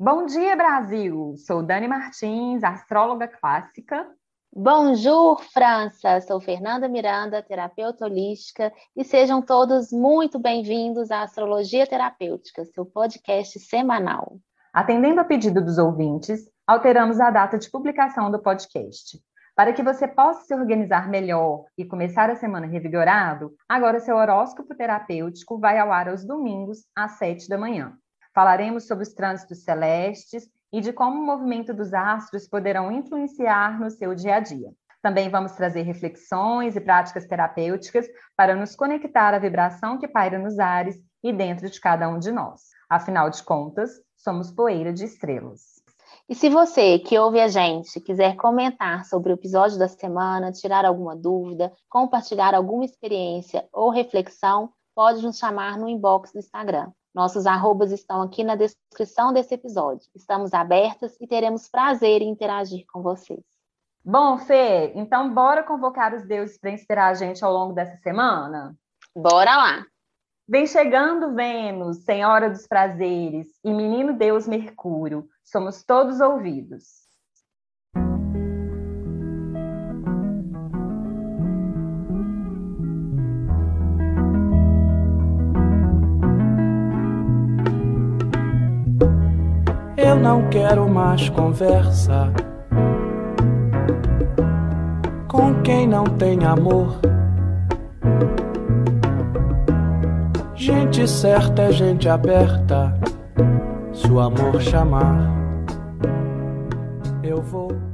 Bom dia, Brasil! Sou Dani Martins, astróloga clássica. Bonjour, França! Sou Fernanda Miranda, terapeuta holística, e sejam todos muito bem-vindos à Astrologia Terapêutica, seu podcast semanal. Atendendo a pedido dos ouvintes, alteramos a data de publicação do podcast. Para que você possa se organizar melhor e começar a semana revigorado, agora seu horóscopo terapêutico vai ao ar aos domingos, às sete da manhã. Falaremos sobre os trânsitos celestes e de como o movimento dos astros poderão influenciar no seu dia a dia. Também vamos trazer reflexões e práticas terapêuticas para nos conectar à vibração que paira nos ares e dentro de cada um de nós. Afinal de contas, somos poeira de estrelas. E se você que ouve a gente quiser comentar sobre o episódio da semana, tirar alguma dúvida, compartilhar alguma experiência ou reflexão, pode nos chamar no inbox do Instagram. Nossos arrobas estão aqui na descrição desse episódio. Estamos abertas e teremos prazer em interagir com vocês. Bom, Fê, então bora convocar os deuses para inspirar a gente ao longo dessa semana? Bora lá! Vem chegando Vênus, Senhora dos Prazeres, e Menino Deus Mercúrio, somos todos ouvidos. Eu não quero mais conversa com quem não tem amor. Gente certa é gente aberta. Se o amor chamar, eu vou.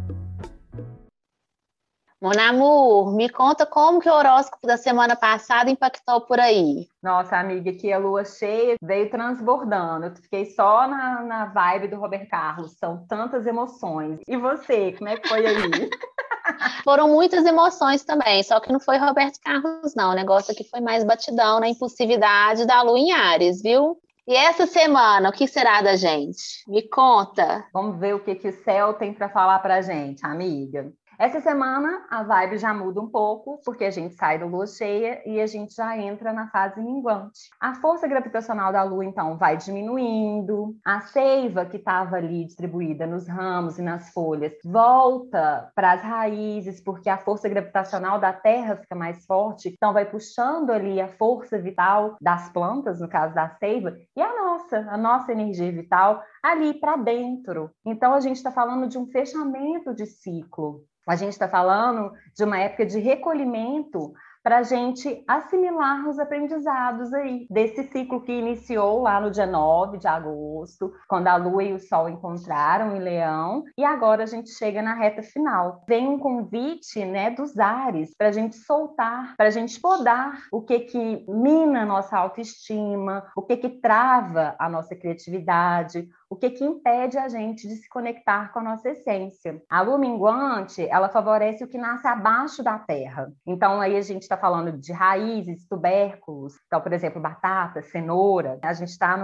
Monamur, me conta como que o horóscopo da semana passada impactou por aí. Nossa, amiga, que a lua cheia veio transbordando. Eu fiquei só na, na vibe do Roberto Carlos. São tantas emoções. E você, como é que foi aí? Foram muitas emoções também, só que não foi Roberto Carlos, não. O negócio aqui foi mais batidão na impulsividade da lua em Ares, viu? E essa semana, o que será da gente? Me conta. Vamos ver o que, que o céu tem para falar para gente, amiga. Essa semana a vibe já muda um pouco, porque a gente sai da lua cheia e a gente já entra na fase minguante. A força gravitacional da lua, então, vai diminuindo, a seiva que estava ali distribuída nos ramos e nas folhas volta para as raízes, porque a força gravitacional da terra fica mais forte, então vai puxando ali a força vital das plantas, no caso da seiva, e a nossa, a nossa energia vital ali para dentro. Então a gente está falando de um fechamento de ciclo. A gente está falando de uma época de recolhimento para a gente assimilar os aprendizados aí desse ciclo que iniciou lá no dia 9 de agosto, quando a Lua e o Sol encontraram em Leão, e agora a gente chega na reta final. Vem um convite né, dos ares para a gente soltar, para a gente podar o que que mina a nossa autoestima, o que que trava a nossa criatividade, o que que impede a gente de se conectar com a nossa essência. A lua minguante, ela favorece o que nasce abaixo da terra. Então aí a gente está falando de raízes, tubérculos, então por exemplo batata, cenoura. A gente está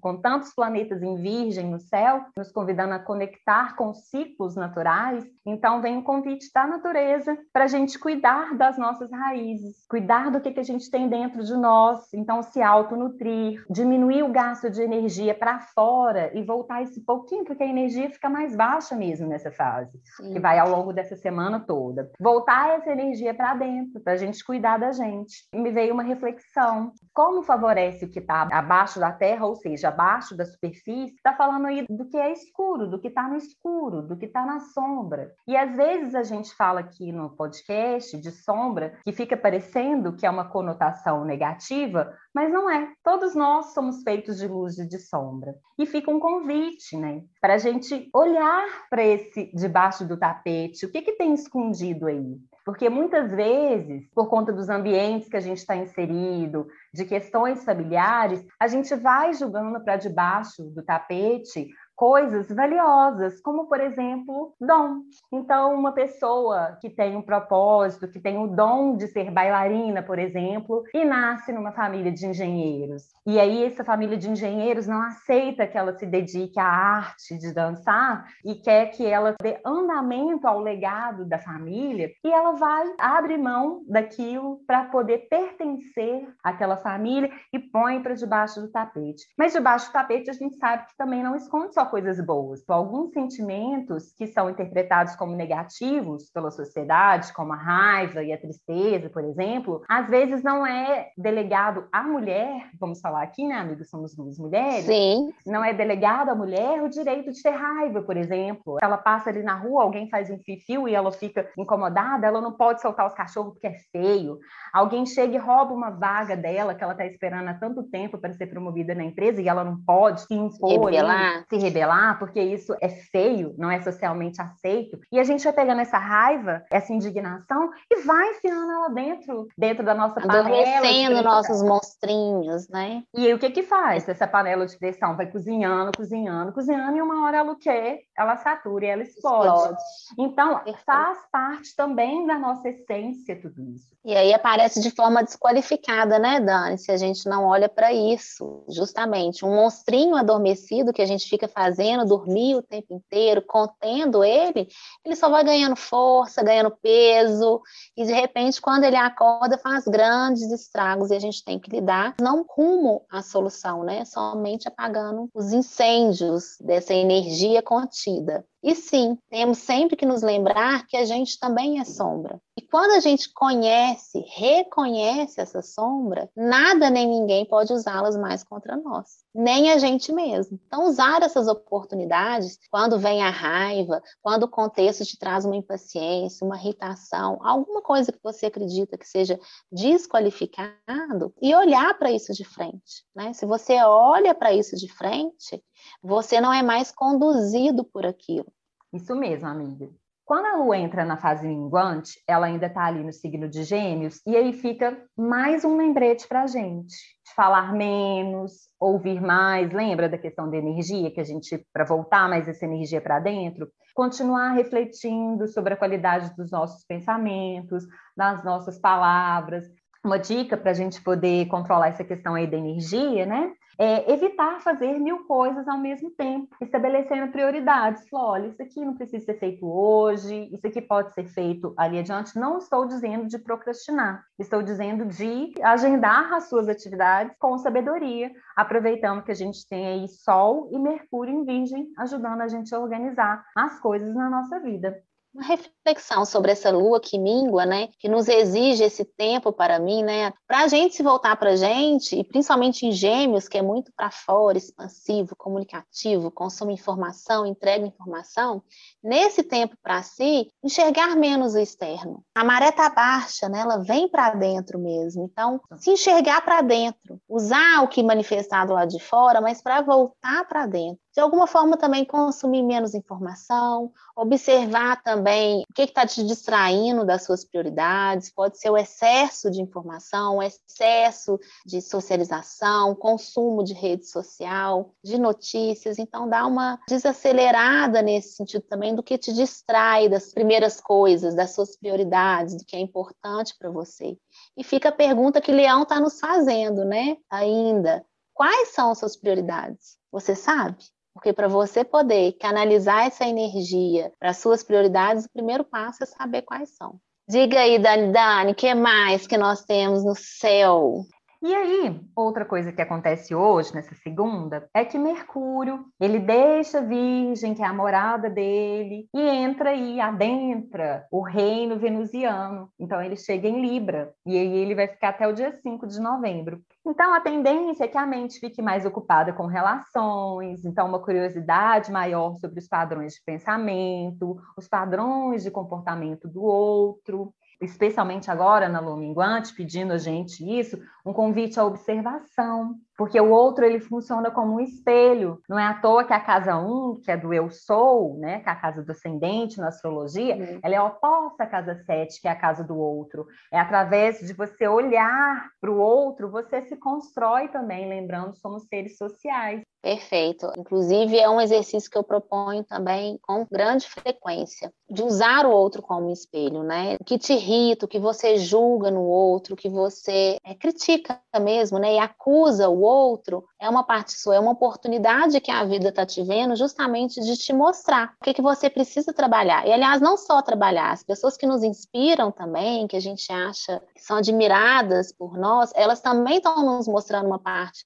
com tantos planetas em virgem no céu, nos convidando a conectar com ciclos naturais. Então vem o convite da natureza para a gente cuidar das nossas raízes, cuidar do que que a gente tem dentro de nós. Então se autonutrir, diminuir o gasto de energia para fora e voltar esse pouquinho, porque a energia fica mais baixa mesmo nessa fase, Sim. que vai ao longo dessa semana toda. Voltar essa energia para dentro, para a gente cuidar da gente. Me veio uma reflexão: como favorece o que está abaixo da terra, ou seja, abaixo da superfície? Está falando aí do que é escuro, do que está no escuro, do que está na sombra. E às vezes a gente fala aqui no podcast de sombra, que fica parecendo que é uma conotação negativa, mas não é. Todos nós somos feitos de luz e de sombra. E fica um convite, né? Para a gente olhar para esse debaixo do tapete, o que, que tem escondido aí? Porque muitas vezes, por conta dos ambientes que a gente está inserido, de questões familiares, a gente vai julgando para debaixo do tapete coisas valiosas, como por exemplo, dom. Então, uma pessoa que tem um propósito, que tem o dom de ser bailarina, por exemplo, e nasce numa família de engenheiros. E aí essa família de engenheiros não aceita que ela se dedique à arte de dançar e quer que ela dê andamento ao legado da família, e ela vai abre mão daquilo para poder pertencer àquela família e põe para debaixo do tapete. Mas debaixo do tapete a gente sabe que também não esconde só só coisas boas. Alguns sentimentos que são interpretados como negativos pela sociedade, como a raiva e a tristeza, por exemplo, às vezes não é delegado à mulher, vamos falar aqui, né, amigos, somos duas mulheres. Sim. Não é delegado à mulher o direito de ter raiva, por exemplo. Ela passa ali na rua, alguém faz um fio e ela fica incomodada, ela não pode soltar os cachorros porque é feio. Alguém chega e rouba uma vaga dela que ela está esperando há tanto tempo para ser promovida na empresa e ela não pode se impor, rebelar. Se rebelar, porque isso é feio, não é socialmente aceito. E a gente vai pegando essa raiva, essa indignação e vai enfiando ela dentro, dentro da nossa panela. Adormecendo nossos monstrinhos, né? E aí o que que faz? Essa panela de pressão vai cozinhando, cozinhando, cozinhando e uma hora ela o quê? Ela satura e ela explode. explode. Então, Perfeito. faz parte também da nossa essência tudo isso. E aí aparece de forma desqualificada, né, Dani? Se a gente não olha para isso, justamente. Um monstrinho adormecido que a gente fica fazendo, dormir o tempo inteiro, contendo ele, ele só vai ganhando força, ganhando peso, e de repente, quando ele acorda, faz grandes estragos e a gente tem que lidar, não rumo à solução, né? Somente apagando os incêndios dessa energia contida. E sim, temos sempre que nos lembrar que a gente também é sombra. E quando a gente conhece, reconhece essa sombra, nada nem ninguém pode usá-las mais contra nós, nem a gente mesmo. Então, usar essas oportunidades, quando vem a raiva, quando o contexto te traz uma impaciência, uma irritação, alguma coisa que você acredita que seja desqualificado, e olhar para isso de frente. Né? Se você olha para isso de frente, você não é mais conduzido por aquilo. Isso mesmo, amiga. Quando a Lua entra na fase minguante, ela ainda está ali no signo de Gêmeos, e aí fica mais um lembrete para a gente, de falar menos, ouvir mais. Lembra da questão da energia, que a gente, para voltar mais essa energia para dentro, continuar refletindo sobre a qualidade dos nossos pensamentos, das nossas palavras. Uma dica para a gente poder controlar essa questão aí da energia, né? É, evitar fazer mil coisas ao mesmo tempo, estabelecendo prioridades. olha, isso aqui não precisa ser feito hoje, isso aqui pode ser feito ali adiante. Não estou dizendo de procrastinar, estou dizendo de agendar as suas atividades com sabedoria, aproveitando que a gente tem aí Sol e Mercúrio em Virgem, ajudando a gente a organizar as coisas na nossa vida uma reflexão sobre essa lua que mingua, né? Que nos exige esse tempo para mim, né? Para a gente se voltar para a gente, e principalmente em gêmeos, que é muito para fora, expansivo, comunicativo, consome informação, entrega informação, nesse tempo para si, enxergar menos o externo. A maré tá baixa, né? Ela vem para dentro mesmo. Então, se enxergar para dentro, usar o que manifestado lá de fora, mas para voltar para dentro de alguma forma também consumir menos informação, observar também o que está te distraindo das suas prioridades, pode ser o excesso de informação, o excesso de socialização, consumo de rede social, de notícias, então dá uma desacelerada nesse sentido também do que te distrai das primeiras coisas, das suas prioridades, do que é importante para você. E fica a pergunta que Leão está nos fazendo, né? Ainda. Quais são as suas prioridades? Você sabe? Porque para você poder canalizar essa energia para suas prioridades, o primeiro passo é saber quais são. Diga aí, Dani, Dani, o que mais que nós temos no céu? E aí, outra coisa que acontece hoje, nessa segunda, é que Mercúrio, ele deixa Virgem, que é a morada dele, e entra aí, adentra o reino venusiano. Então, ele chega em Libra, e aí ele vai ficar até o dia 5 de novembro. Então, a tendência é que a mente fique mais ocupada com relações, então, uma curiosidade maior sobre os padrões de pensamento, os padrões de comportamento do outro especialmente agora na lua minguante, pedindo a gente isso, um convite à observação, porque o outro ele funciona como um espelho. Não é à toa que a casa 1, um, que é do eu sou, né, que é a casa do ascendente na astrologia, uhum. ela é oposta à casa 7, que é a casa do outro. É através de você olhar para o outro, você se constrói também, lembrando, somos seres sociais. Perfeito. Inclusive, é um exercício que eu proponho também com grande frequência, de usar o outro como espelho, né? O que te irrita, o que você julga no outro, o que você é, critica mesmo, né? E acusa o outro, é uma parte sua, é uma oportunidade que a vida está te vendo justamente de te mostrar o que, que você precisa trabalhar. E, aliás, não só trabalhar, as pessoas que nos inspiram também, que a gente acha que são admiradas por nós, elas também estão nos mostrando uma parte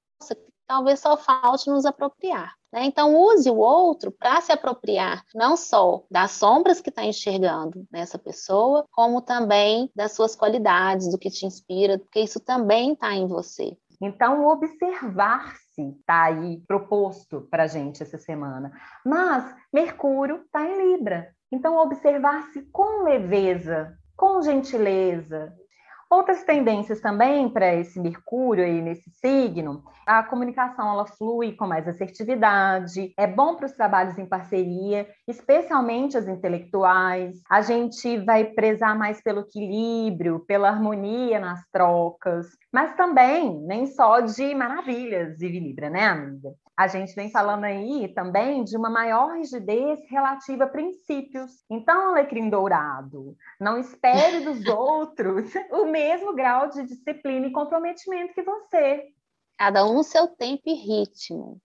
talvez só falte nos apropriar. Né? Então, use o outro para se apropriar não só das sombras que está enxergando nessa pessoa, como também das suas qualidades, do que te inspira, porque isso também está em você. Então, observar-se está aí proposto para a gente essa semana. Mas Mercúrio está em Libra. Então, observar-se com leveza, com gentileza, Outras tendências também para esse Mercúrio aí nesse signo, a comunicação ela flui com mais assertividade, é bom para os trabalhos em parceria, especialmente as intelectuais. A gente vai prezar mais pelo equilíbrio, pela harmonia nas trocas, mas também nem só de maravilhas de Libra, né, amiga? A gente vem falando aí também de uma maior rigidez relativa a princípios. Então, alecrim dourado, não espere dos outros o mesmo grau de disciplina e comprometimento que você. Cada um seu tempo e ritmo.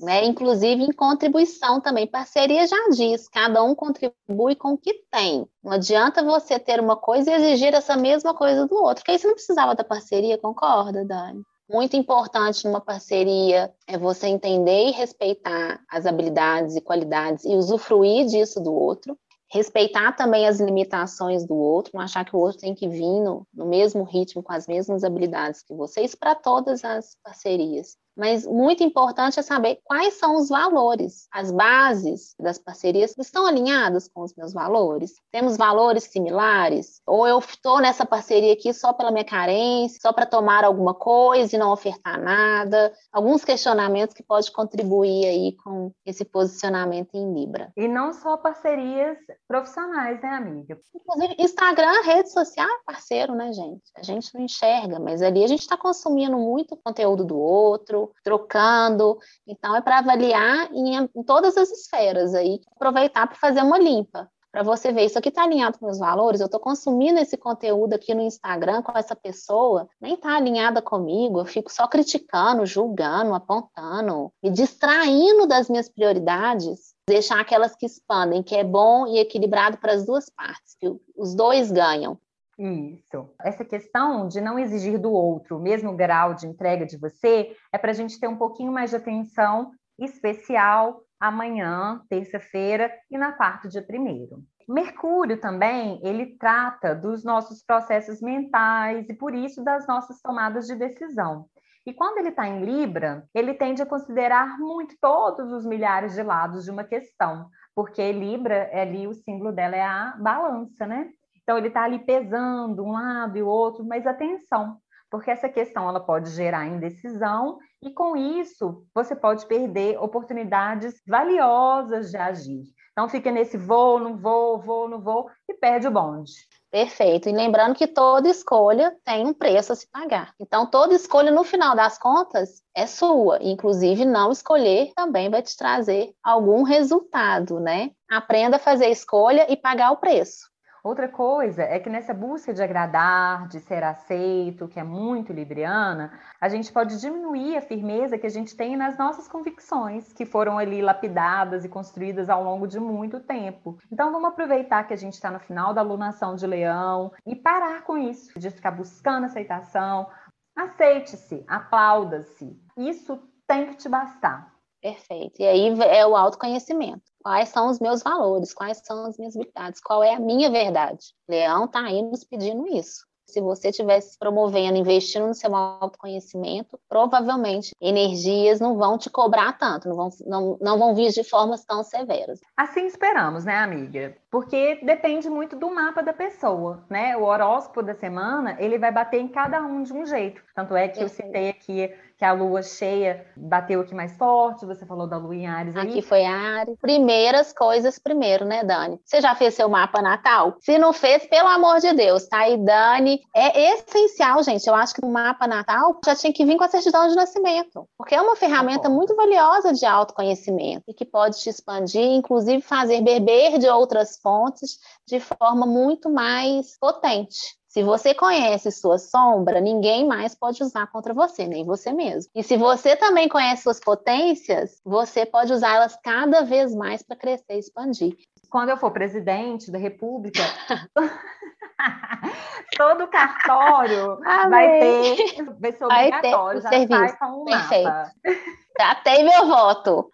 Né? Inclusive em contribuição também. Parceria já diz, cada um contribui com o que tem. Não adianta você ter uma coisa e exigir essa mesma coisa do outro, porque aí você não precisava da parceria, concorda, Dani? Muito importante numa parceria é você entender e respeitar as habilidades e qualidades e usufruir disso do outro. Respeitar também as limitações do outro, não achar que o outro tem que vir no, no mesmo ritmo, com as mesmas habilidades que vocês, para todas as parcerias. Mas muito importante é saber quais são os valores, as bases das parcerias estão alinhadas com os meus valores. Temos valores similares? Ou eu estou nessa parceria aqui só pela minha carência, só para tomar alguma coisa e não ofertar nada? Alguns questionamentos que podem contribuir aí com esse posicionamento em Libra. E não só parcerias profissionais, né, amiga? Inclusive, Instagram, rede social é parceiro, né, gente? A gente não enxerga, mas ali a gente está consumindo muito conteúdo do outro, trocando. Então, é para avaliar em, em, todas as esferas aí, aproveitar para fazer uma limpa. Para você ver, isso aqui está alinhado com meus valores, eu estou consumindo esse conteúdo aqui no Instagram com essa pessoa, nem está alinhada comigo, eu fico só criticando, julgando, apontando, me distraindo das minhas prioridades deixar aquelas que expandem, que é bom e equilibrado para as duas partes, que os dois ganham. Isso. Essa questão de não exigir do outro o mesmo grau de entrega de você é para a gente ter um pouquinho mais de atenção especial amanhã, terça-feira e na quarta dia primeiro. Mercúrio também, ele trata dos nossos processos mentais e, por isso, das nossas tomadas de decisão. E quando ele está em Libra, ele tende a considerar muito todos os milhares de lados de uma questão, porque Libra, é ali o símbolo dela é a balança, né? Então, ele está ali pesando um lado e o outro, mas atenção, porque essa questão ela pode gerar indecisão e, com isso, você pode perder oportunidades valiosas de agir. Então, fica nesse vou, não vou, vou, não vou e perde o bonde. Perfeito. E lembrando que toda escolha tem um preço a se pagar. Então, toda escolha, no final das contas, é sua. Inclusive, não escolher também vai te trazer algum resultado, né? Aprenda a fazer a escolha e pagar o preço. Outra coisa é que nessa busca de agradar, de ser aceito, que é muito libriana, a gente pode diminuir a firmeza que a gente tem nas nossas convicções, que foram ali lapidadas e construídas ao longo de muito tempo. Então vamos aproveitar que a gente está no final da alunação de leão e parar com isso, de ficar buscando aceitação. Aceite-se, aplauda-se. Isso tem que te bastar. Perfeito. E aí é o autoconhecimento. Quais são os meus valores? Quais são as minhas habilidades? Qual é a minha verdade? Leão está aí nos pedindo isso. Se você estivesse promovendo, investindo no seu autoconhecimento, provavelmente energias não vão te cobrar tanto, não vão, não, não vão vir de formas tão severas. Assim esperamos, né, amiga? Porque depende muito do mapa da pessoa, né? O horóscopo da semana, ele vai bater em cada um de um jeito. Tanto é que eu citei aqui que a lua cheia bateu aqui mais forte, você falou da lua em Ares aí. Aqui foi Ares. Primeiras coisas primeiro, né, Dani? Você já fez seu mapa natal? Se não fez, pelo amor de Deus, tá aí, Dani. É essencial, gente. Eu acho que o mapa natal já tinha que vir com a certidão de nascimento, porque é uma ferramenta muito valiosa de autoconhecimento e que pode te expandir, inclusive fazer beber de outras fontes de forma muito mais potente. Se você conhece sua sombra, ninguém mais pode usar contra você, nem você mesmo. E se você também conhece suas potências, você pode usá-las cada vez mais para crescer e expandir. quando eu for presidente da República, todo cartório Amém. vai ter, vai ser obrigatório, vai ter, já sai com um Perfeito. mapa. Já tem meu voto.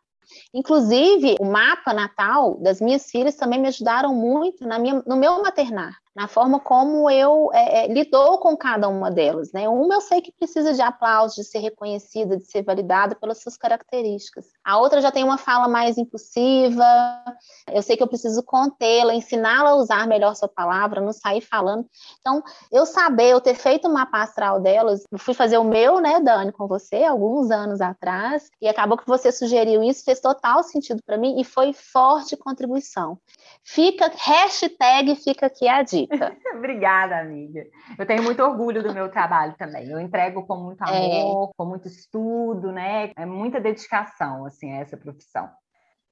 Inclusive, o mapa natal das minhas filhas também me ajudaram muito na minha, no meu maternar na forma como eu é, é, lidou com cada uma delas. Né? Uma eu sei que precisa de aplauso, de ser reconhecida, de ser validada pelas suas características. A outra já tem uma fala mais impulsiva, eu sei que eu preciso contê-la, ensiná-la a usar melhor sua palavra, não sair falando. Então, eu saber, eu ter feito uma astral delas, eu fui fazer o meu, né, Dani, com você, alguns anos atrás, e acabou que você sugeriu isso, fez total sentido para mim e foi forte contribuição. Fica, hashtag fica aqui a dica dica. Obrigada, amiga. Eu tenho muito orgulho do meu trabalho também. Eu entrego com muito é. amor, é. com muito estudo, né? É muita dedicação, assim, a essa profissão.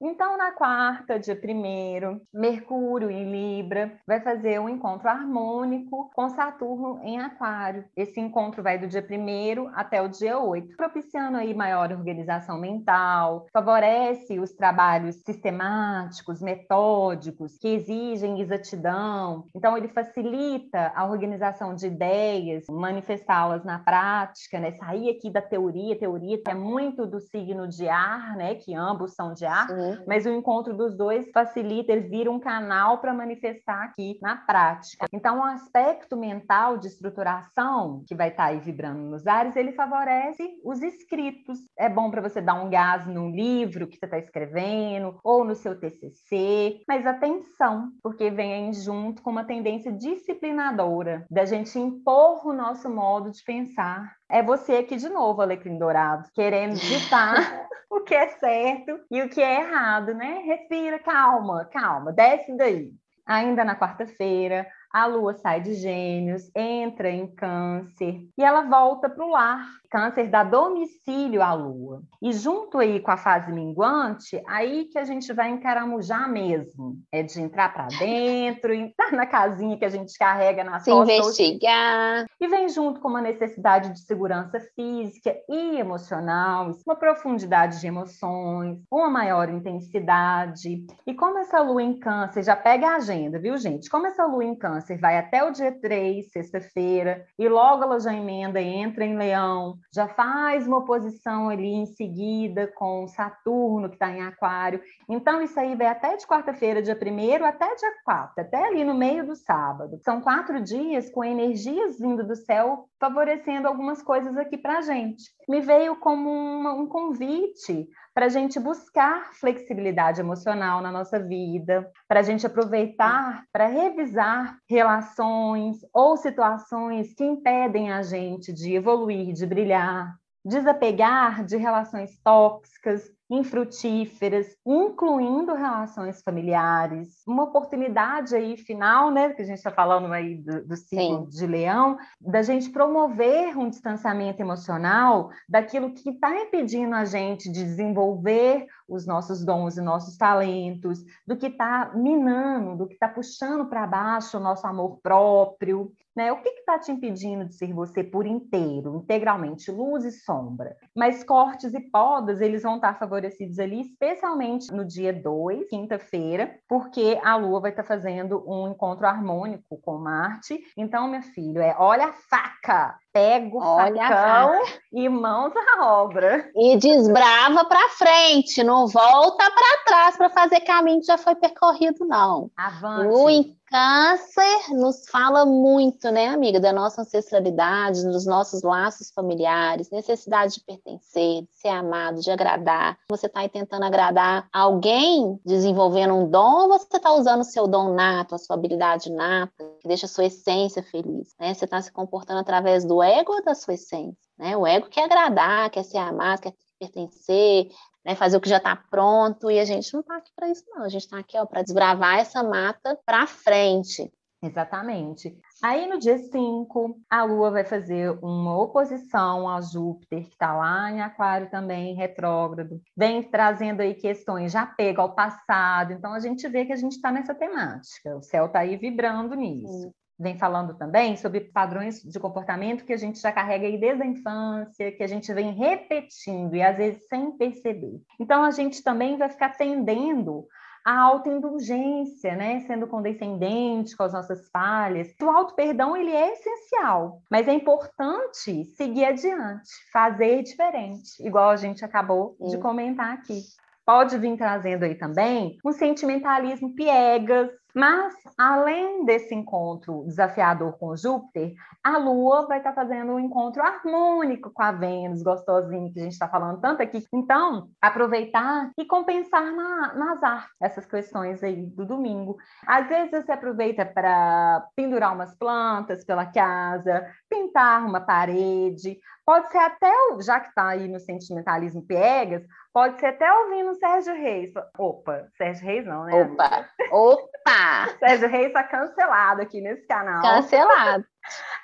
Então, na quarta, dia primeiro, Mercúrio em Libra vai fazer um encontro harmônico com Saturno em Aquário. Esse encontro vai do dia primeiro até o dia 8, propiciando aí maior organização mental, favorece os trabalhos sistemáticos, metódicos, que exigem exatidão. Então, ele facilita a organização de ideias, manifestá-las na prática, né? Sair aqui da teoria, teoria é muito do signo de ar, né? Que ambos são de ar. Sim mas o encontro dos dois facilita, eles viram um canal para manifestar aqui na prática. Então, o aspecto mental de estruturação, que vai estar tá aí vibrando nos ares, ele favorece os escritos. É bom para você dar um gás no livro que você está escrevendo, ou no seu TCC, mas atenção, porque vem junto com uma tendência disciplinadora, da gente impor o nosso modo de pensar é você aqui de novo, Alecrim Dourado, querendo ditar o que é certo e o que é errado, né? Respira, calma, calma, desce daí. Ainda na quarta-feira, a lua sai de Gêmeos, entra em Câncer e ela volta para o lar. Câncer dá domicílio à lua. E junto aí com a fase minguante, aí que a gente vai encaramujar mesmo. É de entrar para dentro, entrar na casinha que a gente carrega Se costas. investigar. E vem junto com uma necessidade de segurança física e emocional, uma profundidade de emoções, uma maior intensidade. E como essa lua em Câncer já pega a agenda, viu, gente? Como essa lua em Câncer Câncer vai até o dia 3, sexta-feira, e logo ela já emenda entra em Leão, já faz uma oposição ali em seguida com Saturno, que está em Aquário. Então, isso aí vai até de quarta-feira, dia 1 até dia 4, até ali no meio do sábado. São quatro dias com energias vindo do céu favorecendo algumas coisas aqui para a gente. Me veio como um convite para a gente buscar flexibilidade emocional na nossa vida, para a gente aproveitar para revisar relações ou situações que impedem a gente de evoluir, de brilhar, desapegar de relações tóxicas, infrutíferas, incluindo relações familiares. Uma oportunidade aí final, né, que a gente está falando aí do, do de leão, da gente promover um distanciamento emocional daquilo que está impedindo a gente de desenvolver os nossos dons e nossos talentos, do que está minando, do que está puxando para baixo o nosso amor próprio. Né? O que está te impedindo de ser você por inteiro, integralmente, luz e sombra? Mas cortes e podas, eles vão estar tá favorecidos ali, especialmente no dia 2, quinta-feira, porque a Lua vai estar tá fazendo um encontro harmônico com Marte. Então, meu filho, é olha a faca, pega o Olha facão e mãos à obra. E desbrava para frente, não volta para trás para fazer caminho que já foi percorrido, não. Avante. O câncer nos fala muito, né, amiga, da nossa ancestralidade, dos nossos laços familiares, necessidade de pertencer, de ser amado, de agradar. Você está aí tentando agradar alguém, desenvolvendo um dom, ou você está usando o seu dom nato, a sua habilidade nata, que deixa a sua essência feliz, né? Você está se comportando através do ego ou da sua essência, né? O ego quer agradar, quer ser amado, quer pertencer, né, fazer o que já está pronto, e a gente não está aqui para isso, não. A gente está aqui para desbravar essa mata para frente. Exatamente. Aí no dia 5, a Lua vai fazer uma oposição a Júpiter, que está lá em Aquário também, retrógrado. Vem trazendo aí questões de apego ao passado. Então a gente vê que a gente está nessa temática. O céu está aí vibrando nisso. Sim vem falando também sobre padrões de comportamento que a gente já carrega aí desde a infância, que a gente vem repetindo e às vezes sem perceber. Então a gente também vai ficar tendendo a autoindulgência, né? Sendo condescendente com as nossas falhas. O auto-perdão, ele é essencial, mas é importante seguir adiante, fazer diferente, igual a gente acabou Sim. de comentar aqui pode vir trazendo aí também um sentimentalismo piegas, mas, além desse encontro desafiador com Júpiter, a Lua vai estar fazendo um encontro harmônico com a Vênus, gostosinho, que a gente está falando tanto aqui. Então, aproveitar e compensar na, nas artes, essas questões aí do domingo. Às vezes você aproveita para pendurar umas plantas pela casa, pintar uma parede, pode ser até, já que está aí no sentimentalismo piegas, pode ser até ouvindo o Sérgio Reis. Opa, Sérgio Reis não, né? Opa, opa! Sérgio Reis está cancelado aqui nesse canal. Cancelado.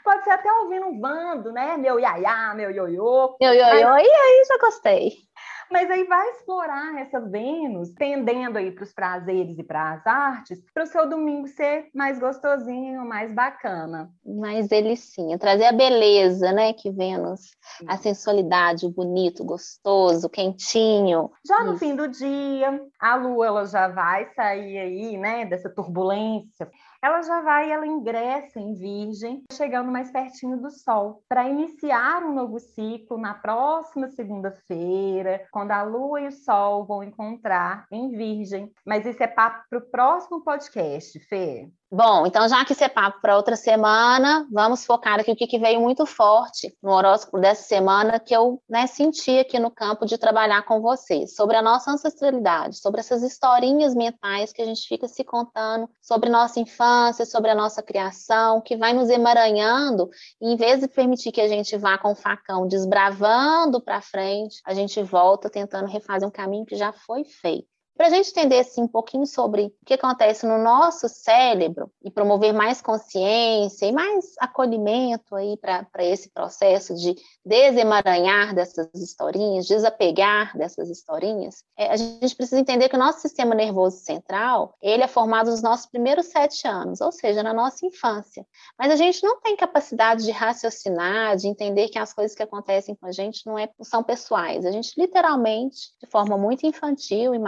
Pode ser até ouvindo um bando, né? Meu iaiá, meu ioiô. Meu ioiô, mas... e aí já gostei. Mas aí vai explorar essa Vênus, tendendo aí para os prazeres e para as artes, para o seu domingo ser mais gostosinho, mais bacana. Mais delicinha, trazer a beleza, né, que Vênus, Sim. a sensualidade, o bonito, gostoso, quentinho. Já no Isso. fim do dia, a lua ela já vai sair aí, né, dessa turbulência ela já vai, ela ingressa em Virgem, chegando mais pertinho do Sol, para iniciar um novo ciclo na próxima segunda-feira, quando a Lua e o Sol vão encontrar em Virgem. Mas isso é papo para o próximo podcast, Fê. Bom, então já que isso é papo para outra semana, vamos focar aqui o que, veio muito forte no horóscopo dessa semana que eu né, senti aqui no campo de trabalhar com vocês, sobre a nossa ancestralidade, sobre essas historinhas mentais que a gente fica se contando sobre nossa infância, sobre a nossa criação, que vai nos emaranhando, e em vez de permitir que a gente vá com o facão desbravando para frente, a gente volta tentando refazer um caminho que já foi feito. Para a gente entender assim, um pouquinho sobre o que acontece no nosso cérebro e promover mais consciência e mais acolhimento aí para esse processo de desemaranhar dessas historinhas, desapegar dessas historinhas, é, a gente precisa entender que o nosso sistema nervoso central ele é formado nos nossos primeiros sete anos, ou seja, na nossa infância. Mas a gente não tem capacidade de raciocinar, de entender que as coisas que acontecem com a gente não, é, são pessoais. A gente literalmente, de forma muito infantil e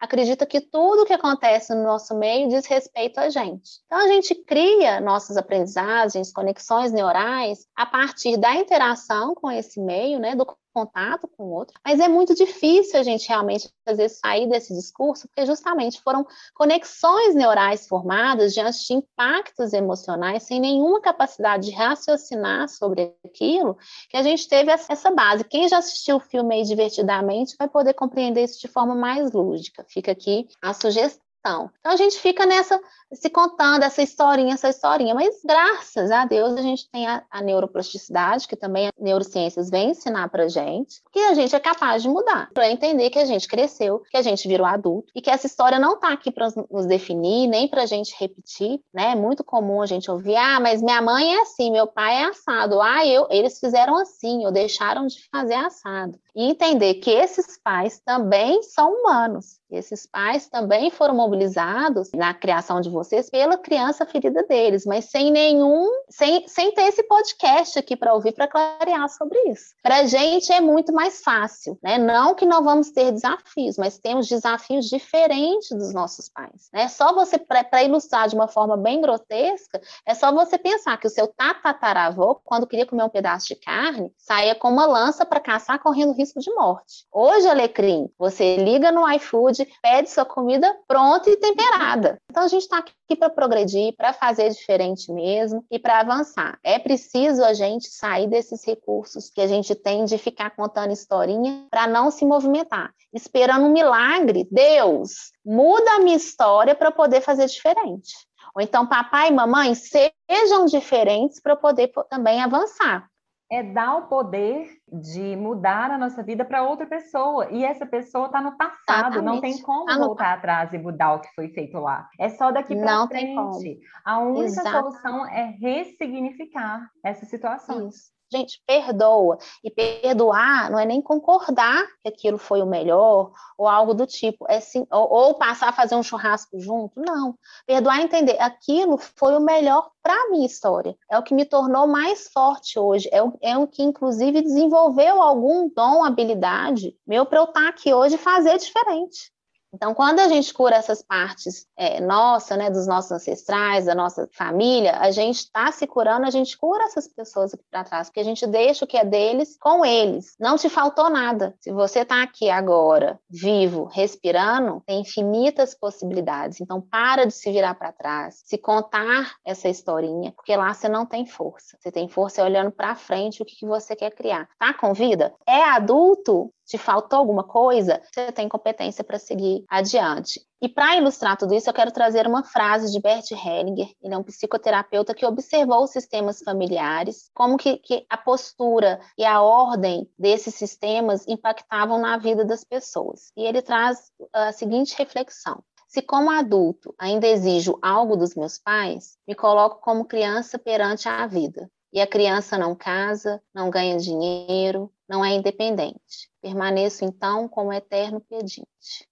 acredita que tudo que acontece no nosso meio diz respeito a gente. Então, a gente cria nossas aprendizagens, conexões neurais a partir da interação com esse meio, né, do contato com o outro, mas é muito difícil a gente realmente, vezes, sair desse discurso, porque justamente foram conexões neurais formadas diante de impactos emocionais, sem nenhuma capacidade de raciocinar sobre aquilo, que a gente teve essa base. Quem já assistiu o filme aí divertidamente vai poder compreender isso de forma mais lúdica. Fica aqui a sugestão. Então, a gente fica nessa, se contando essa historinha, essa historinha, mas graças a Deus a gente tem a, a neuroplasticidade, que também a neurociências vem ensinar pra gente, que a gente é capaz de mudar, para entender que a gente cresceu, que a gente virou adulto e que essa história não tá aqui para nos definir, nem pra gente repetir, né? É muito comum a gente ouvir: "Ah, mas minha mãe é assim, meu pai é assado. Ah, eu, eles fizeram assim, ou deixaram de fazer assado". E entender que esses pais também são humanos esses pais também foram mobilizados na criação de vocês pela criança ferida deles, mas sem nenhum, sem, sem ter esse podcast aqui para ouvir para clarear sobre isso. Para a gente é muito mais fácil, né? Não que não vamos ter desafios, mas temos desafios diferentes dos nossos pais. Né? só você para ilustrar de uma forma bem grotesca, é só você pensar que o seu tataravô, quando queria comer um pedaço de carne, saía com uma lança para caçar correndo risco de morte. Hoje, Alecrim, você liga no iFood pede sua comida pronta e temperada. Então a gente está aqui para progredir, para fazer diferente mesmo e para avançar. É preciso a gente sair desses recursos que a gente tem de ficar contando historinha para não se movimentar, esperando um milagre. Deus, muda a minha história para poder fazer diferente. Ou então, papai e mamãe sejam diferentes para poder também avançar é dar o poder de mudar a nossa vida para outra pessoa. E essa pessoa está no passado, Exatamente. não tem como tá voltar atrás e mudar o que foi feito lá. É só daqui para frente. A única solução é ressignificar essa situação. Isso. Gente, perdoa. E perdoar não é nem concordar que aquilo foi o melhor ou algo do tipo, é sim, ou, ou passar a fazer um churrasco junto. Não. Perdoar é entender aquilo foi o melhor para a minha história. É o que me tornou mais forte hoje. É o, é o que, inclusive, desenvolveu algum dom, habilidade meu para eu estar tá aqui hoje e fazer diferente. Então, quando a gente cura essas partes é, nossa, né, dos nossos ancestrais, da nossa família, a gente está se curando, a gente cura essas pessoas aqui para trás, porque a gente deixa o que é deles com eles. Não te faltou nada. Se você está aqui agora, vivo, respirando, tem infinitas possibilidades. Então, para de se virar para trás, se contar essa historinha, porque lá você não tem força. Você tem força olhando para frente o que, que você quer criar. Tá com vida? É adulto? Te faltou alguma coisa, você tem competência para seguir adiante. E para ilustrar tudo isso, eu quero trazer uma frase de Bert Hellinger. Ele é um psicoterapeuta que observou os sistemas familiares, como que, que a postura e a ordem desses sistemas impactavam na vida das pessoas. E ele traz a seguinte reflexão: se, como adulto, ainda exijo algo dos meus pais, me coloco como criança perante a vida. E a criança não casa, não ganha dinheiro, não é independente. Permaneço então como eterno pedinte.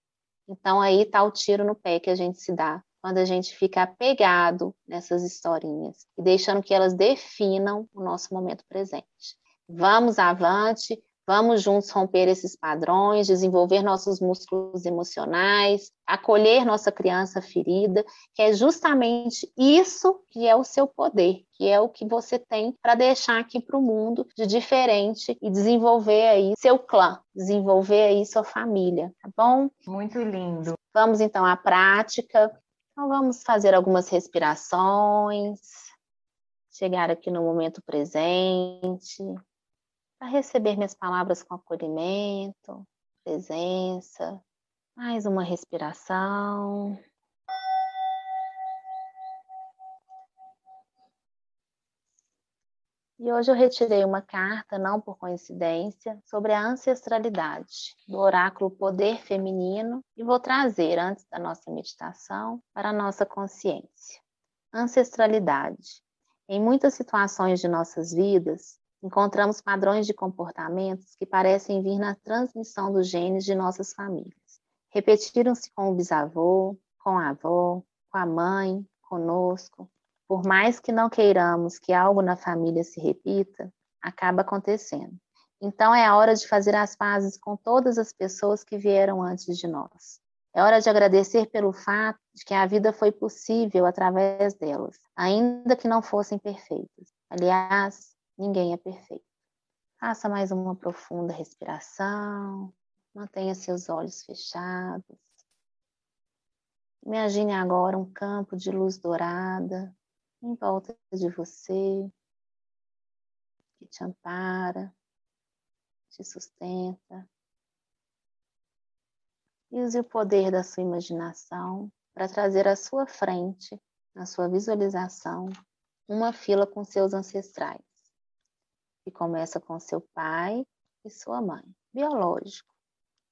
Então aí está o tiro no pé que a gente se dá quando a gente fica apegado nessas historinhas e deixando que elas definam o nosso momento presente. Vamos avante, Vamos juntos romper esses padrões, desenvolver nossos músculos emocionais, acolher nossa criança ferida, que é justamente isso que é o seu poder, que é o que você tem para deixar aqui para o mundo de diferente e desenvolver aí seu clã, desenvolver aí sua família, tá bom? Muito lindo. Vamos então à prática. Então vamos fazer algumas respirações, chegar aqui no momento presente para receber minhas palavras com acolhimento, presença, mais uma respiração. E hoje eu retirei uma carta, não por coincidência, sobre a ancestralidade, do oráculo Poder Feminino, e vou trazer, antes da nossa meditação, para a nossa consciência. Ancestralidade. Em muitas situações de nossas vidas, encontramos padrões de comportamentos que parecem vir na transmissão dos genes de nossas famílias. Repetiram-se com o bisavô, com a avó, com a mãe, conosco. Por mais que não queiramos que algo na família se repita, acaba acontecendo. Então é a hora de fazer as pazes com todas as pessoas que vieram antes de nós. É hora de agradecer pelo fato de que a vida foi possível através delas, ainda que não fossem perfeitas. Aliás, Ninguém é perfeito. Faça mais uma profunda respiração. Mantenha seus olhos fechados. Imagine agora um campo de luz dourada em volta de você, que te ampara, te sustenta. Use o poder da sua imaginação para trazer à sua frente, na sua visualização, uma fila com seus ancestrais que começa com seu pai e sua mãe, biológico.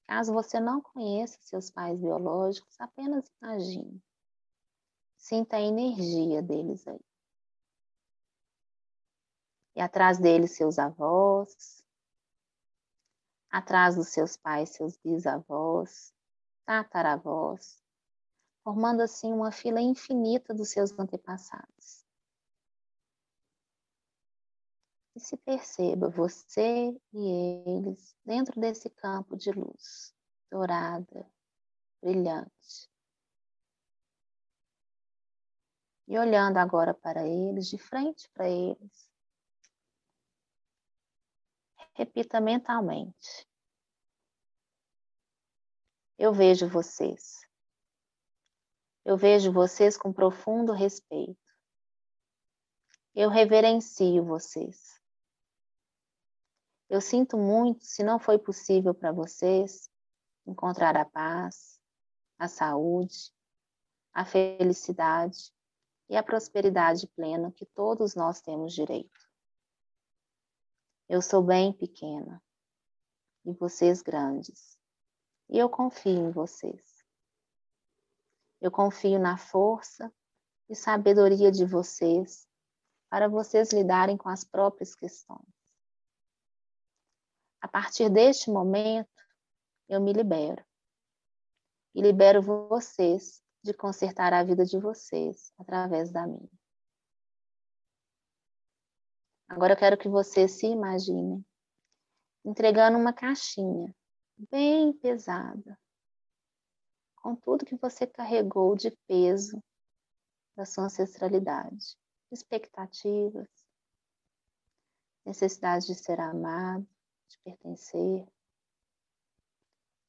Caso você não conheça seus pais biológicos, apenas imagine. Sinta a energia deles aí. E atrás deles, seus avós. Atrás dos seus pais, seus bisavós, tataravós, formando assim uma fila infinita dos seus antepassados. E se perceba você e eles dentro desse campo de luz dourada, brilhante. E olhando agora para eles, de frente para eles, repita mentalmente. Eu vejo vocês. Eu vejo vocês com profundo respeito. Eu reverencio vocês. Eu sinto muito se não foi possível para vocês encontrar a paz, a saúde, a felicidade e a prosperidade plena que todos nós temos direito. Eu sou bem pequena e vocês grandes, e eu confio em vocês. Eu confio na força e sabedoria de vocês para vocês lidarem com as próprias questões. A partir deste momento, eu me libero. E libero vocês de consertar a vida de vocês através da minha. Agora eu quero que vocês se imaginem entregando uma caixinha bem pesada, com tudo que você carregou de peso da sua ancestralidade, expectativas, necessidade de ser amado, pertencer,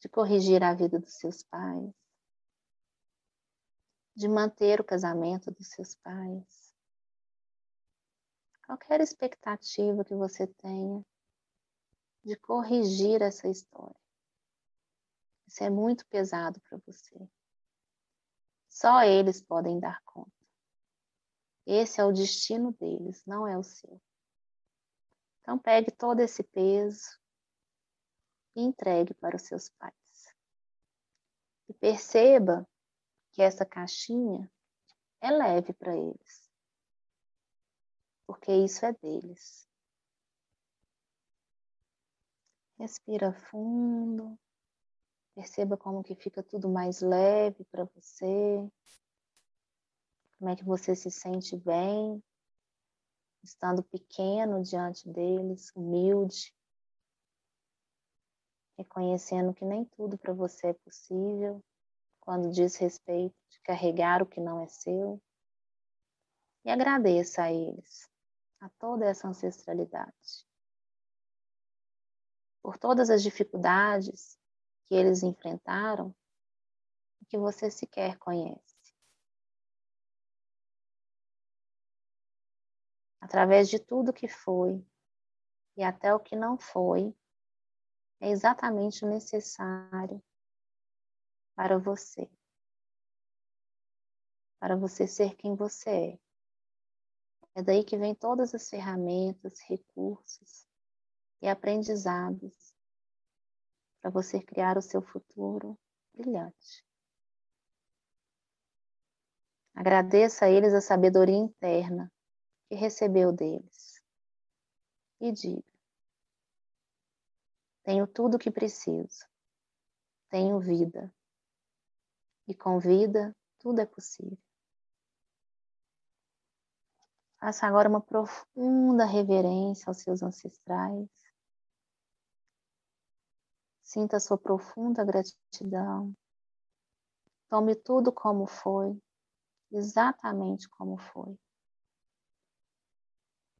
de corrigir a vida dos seus pais, de manter o casamento dos seus pais. Qualquer expectativa que você tenha de corrigir essa história. Isso é muito pesado para você. Só eles podem dar conta. Esse é o destino deles, não é o seu. Então, pegue todo esse peso e entregue para os seus pais. E perceba que essa caixinha é leve para eles, porque isso é deles. Respira fundo. Perceba como que fica tudo mais leve para você. Como é que você se sente bem, estando pequeno diante deles, humilde, reconhecendo que nem tudo para você é possível quando diz respeito de carregar o que não é seu. E agradeça a eles, a toda essa ancestralidade por todas as dificuldades que eles enfrentaram e que você sequer conhece. Através de tudo que foi e até o que não foi, é exatamente necessário para você, para você ser quem você é. É daí que vem todas as ferramentas, recursos e aprendizados para você criar o seu futuro brilhante. Agradeça a eles a sabedoria interna que recebeu deles e diga: Tenho tudo o que preciso, tenho vida, e com vida tudo é possível. Faça agora uma profunda reverência aos seus ancestrais Sinta sua profunda gratidão. Tome tudo como foi, exatamente como foi.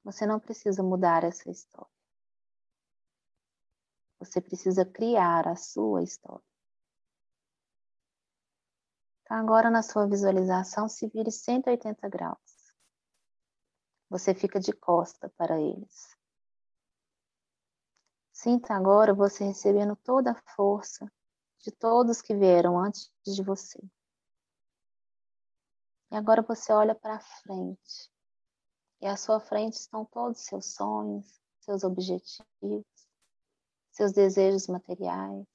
Você não precisa mudar essa história. Você precisa criar a sua história. Então, agora na sua visualização, se vire 180 graus. Você fica de costa para eles. Sinta agora você recebendo toda a força de todos que vieram antes de você. E agora você olha para frente. E à sua frente estão todos os seus sonhos, seus objetivos, seus desejos materiais.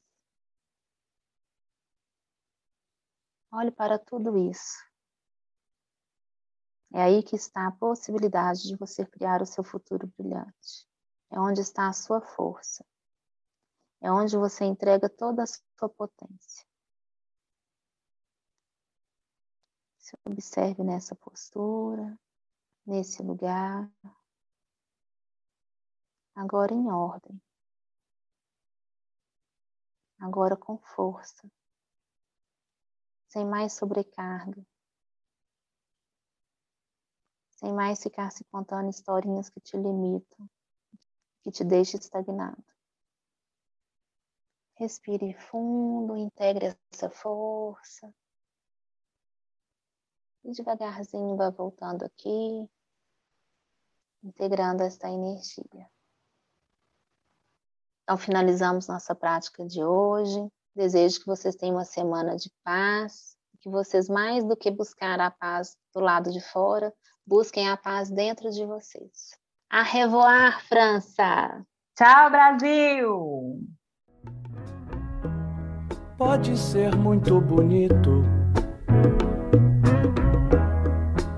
Olhe para tudo isso. É aí que está a possibilidade de você criar o seu futuro brilhante é onde está a sua força, é onde você entrega toda a sua potência. Se observe nessa postura, nesse lugar, agora em ordem, agora com força, sem mais sobrecarga, sem mais ficar se contando historinhas que te limitam que te deixe estagnado. Respire fundo, integre essa força. E devagarzinho vai voltando aqui, integrando esta energia. Então, finalizamos nossa prática de hoje. Desejo que vocês tenham uma semana de paz, que vocês, mais do que buscar a paz do lado de fora, busquem a paz dentro de vocês. A revoar, França! Tchau, Brasil! Pode ser muito bonito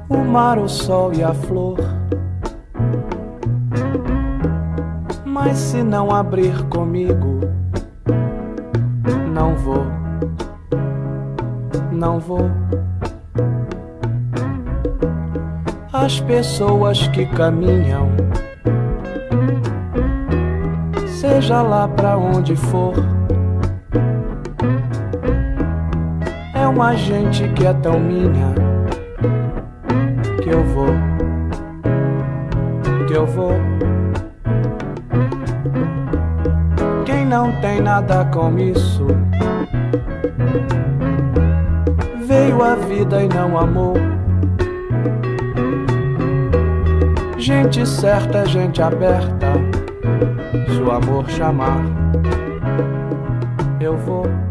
o mar, o sol e a flor. Mas se não abrir comigo, não vou, não vou. as pessoas que caminham, seja lá para onde for. com a gente que é tão minha que eu vou, tem nada com isso veio a vida e não amou. Gente certa, gente aberta, se o amor chamar, eu vou.